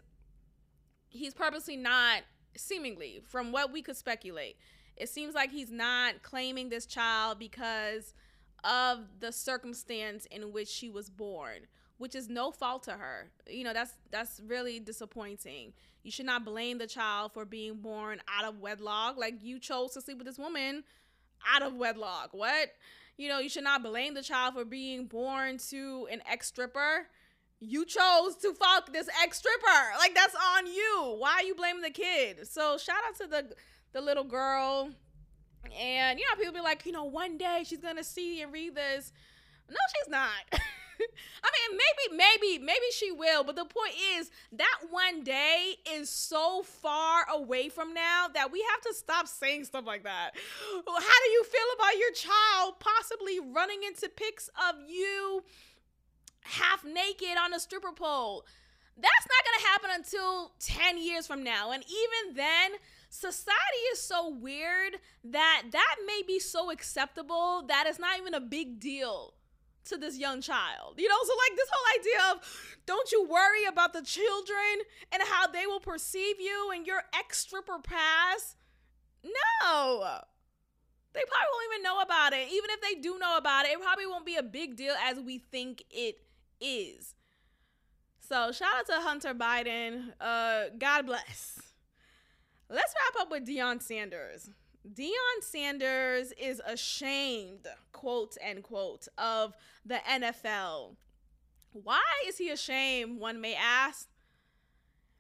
[SPEAKER 1] he's purposely not seemingly from what we could speculate. It seems like he's not claiming this child because of the circumstance in which she was born which is no fault to her. You know, that's that's really disappointing. You should not blame the child for being born out of wedlock. Like you chose to sleep with this woman out of wedlock. What? You know, you should not blame the child for being born to an ex stripper. You chose to fuck this ex stripper. Like that's on you. Why are you blaming the kid? So shout out to the the little girl. And you know, people be like, you know, one day she's gonna see and read this. No, she's not. *laughs* *laughs* I mean, maybe, maybe, maybe she will. But the point is, that one day is so far away from now that we have to stop saying stuff like that. How do you feel about your child possibly running into pics of you half naked on a stripper pole? That's not to happen until 10 years from now. And even then, society is so weird that that may be so acceptable that it's not even a big deal to this young child. You know, so like this whole idea of don't you worry about the children and how they will perceive you and your extra per pass. No. They probably won't even know about it. Even if they do know about it, it probably won't be a big deal as we think it is. So shout out to Hunter Biden. Uh, God bless. Let's wrap up with Deion Sanders. Deion Sanders is ashamed, quote end quote, of the NFL. Why is he ashamed, one may ask?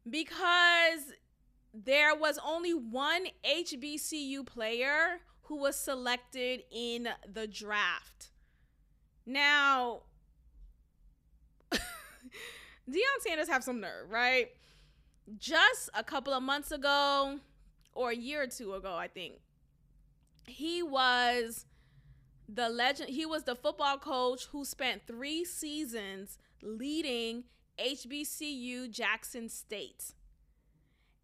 [SPEAKER 1] Because there was only one HBCU player who was selected in the draft. Now, *laughs* Deion Sanders have some nerve, right? Just a couple of months ago, or a year or two ago, I think, he was the legend. He was the football coach who spent three seasons leading HBCU Jackson State.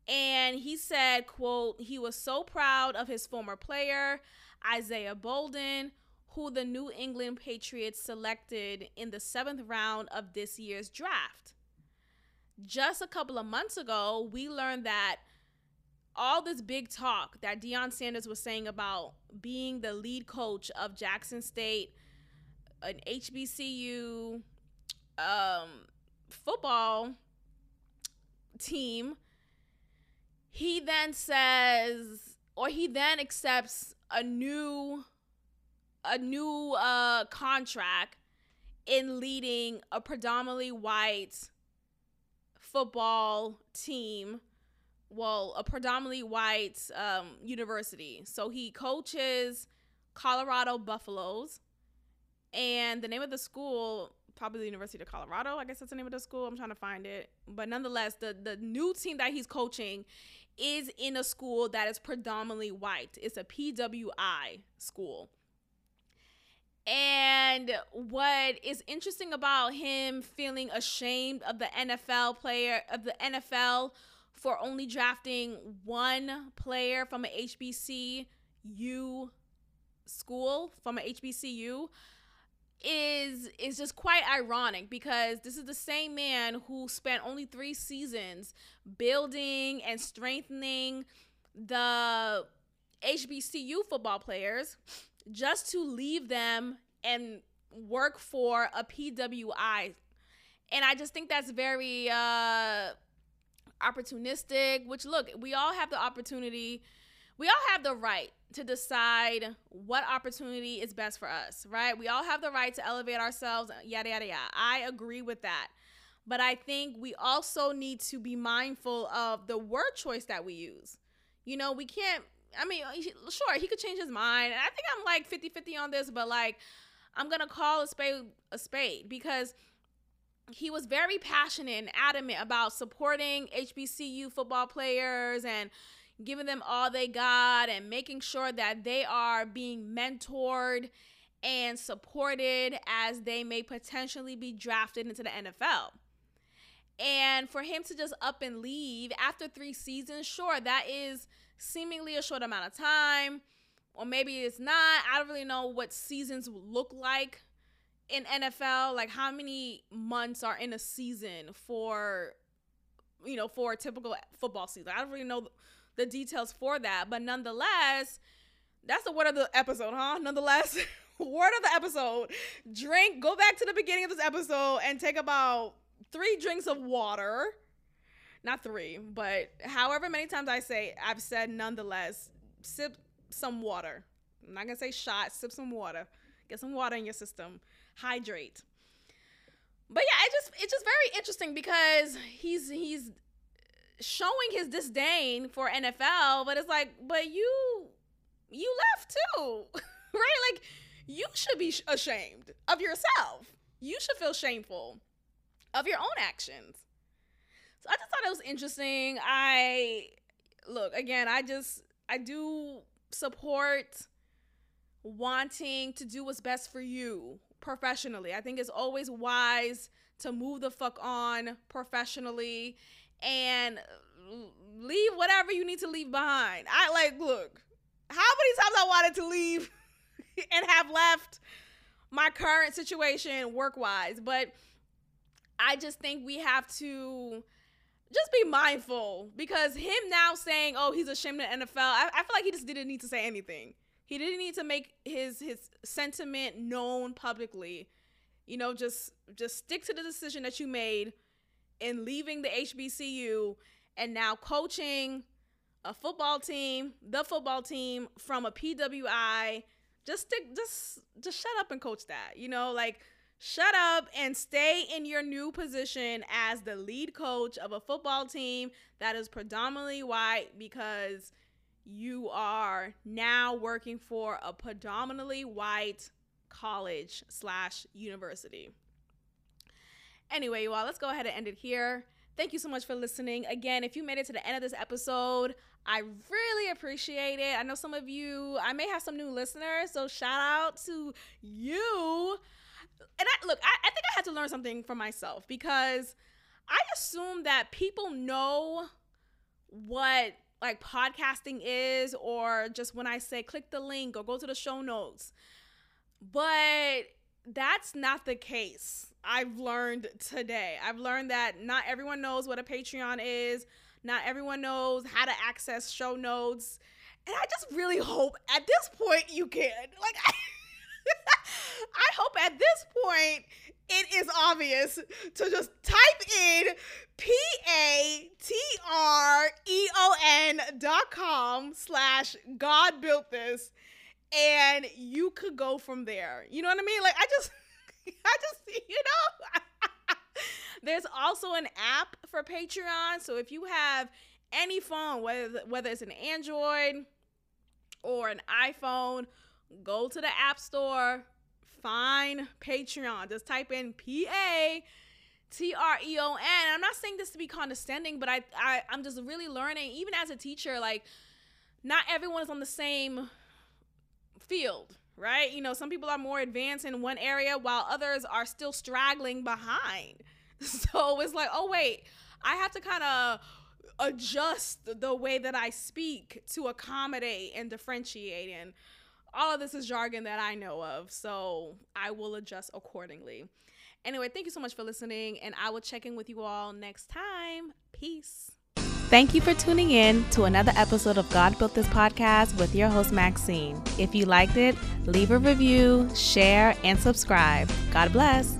[SPEAKER 1] And he said, quote, he was so proud of his former player, Isaiah Bolden, who the New England Patriots selected in the seventh round of this year's draft. Just a couple of months ago, we learned that all this big talk that Deion Sanders was saying about being the lead coach of Jackson State, an HBCU um, football team, he then says, or he then accepts a new, a new uh, contract in leading a predominantly white football team well, a predominantly white um, university. So he coaches Colorado Buffaloes, and the name of the school probably the University of Colorado. I guess that's the name of the school. I'm trying to find it, but nonetheless, the the new team that he's coaching is in a school that is predominantly white. It's a PWI school. And what is interesting about him feeling ashamed of the NFL player of the NFL for only drafting one player from an HBCU school from an HBCU is is just quite ironic because this is the same man who spent only 3 seasons building and strengthening the HBCU football players just to leave them and work for a PWI. And I just think that's very uh opportunistic, which look, we all have the opportunity, we all have the right to decide what opportunity is best for us, right? We all have the right to elevate ourselves, yada, yada, yada. I agree with that. But I think we also need to be mindful of the word choice that we use. You know, we can't, I mean, sure, he could change his mind. And I think I'm like 50 50 on this, but like, I'm going to call a spade a spade because he was very passionate and adamant about supporting HBCU football players and giving them all they got and making sure that they are being mentored and supported as they may potentially be drafted into the NFL. And for him to just up and leave after three seasons, sure, that is seemingly a short amount of time, or maybe it's not. I don't really know what seasons look like in NFL, like how many months are in a season for, you know, for a typical football season? I don't really know the details for that, but nonetheless, that's the word of the episode, huh? Nonetheless, *laughs* word of the episode: drink. Go back to the beginning of this episode and take about three drinks of water. Not three, but however many times I say, I've said nonetheless, sip some water. I'm not gonna say shot. Sip some water. Get some water in your system hydrate. But yeah, it just it's just very interesting because he's he's showing his disdain for NFL, but it's like, but you you left too, *laughs* right? Like you should be ashamed of yourself. You should feel shameful of your own actions. So I just thought it was interesting. I look again. I just I do support wanting to do what's best for you professionally. I think it's always wise to move the fuck on professionally and leave whatever you need to leave behind. I like look, how many times I wanted to leave *laughs* and have left my current situation work wise, but I just think we have to just be mindful because him now saying, "Oh, he's ashamed of the NFL," I, I feel like he just didn't need to say anything. He didn't need to make his his sentiment known publicly. You know, just just stick to the decision that you made in leaving the HBCU and now coaching a football team, the football team from a PWI. Just stick, just just shut up and coach that. You know, like shut up and stay in your new position as the lead coach of a football team that is predominantly white because you are now working for a predominantly white college slash university. Anyway, you all, let's go ahead and end it here. Thank you so much for listening. Again, if you made it to the end of this episode, I really appreciate it. I know some of you, I may have some new listeners, so shout out to you. And I look, I, I think I had to learn something for myself because I assume that people know what like podcasting is, or just when I say click the link or go to the show notes. But that's not the case. I've learned today. I've learned that not everyone knows what a Patreon is. Not everyone knows how to access show notes. And I just really hope at this point you can. *laughs* Like I, I hope at this point it is obvious to just type in P A T R E O N dot com slash God built this and you could go from there. You know what I mean? Like I just *laughs* I just you know *laughs* there's also an app for Patreon. So if you have any phone, whether whether it's an Android or an iPhone, go to the App Store, find Patreon. Just type in P A T R E O N. I'm not saying this to be condescending, but I, I I'm just really learning, even as a teacher, like not everyone is on the same field, right? You know, some people are more advanced in one area while others are still straggling behind. *laughs* So it's like, oh wait, I have to kind of adjust the way that I speak to accommodate and differentiate and all of this is jargon that I know of, so I will adjust accordingly. Anyway, thank you so much for listening, and I will check in with you all next time. Peace. Thank you for tuning in to another episode of God Built This podcast with your host, Maxine. If you liked it, leave a review, share, and subscribe. God bless.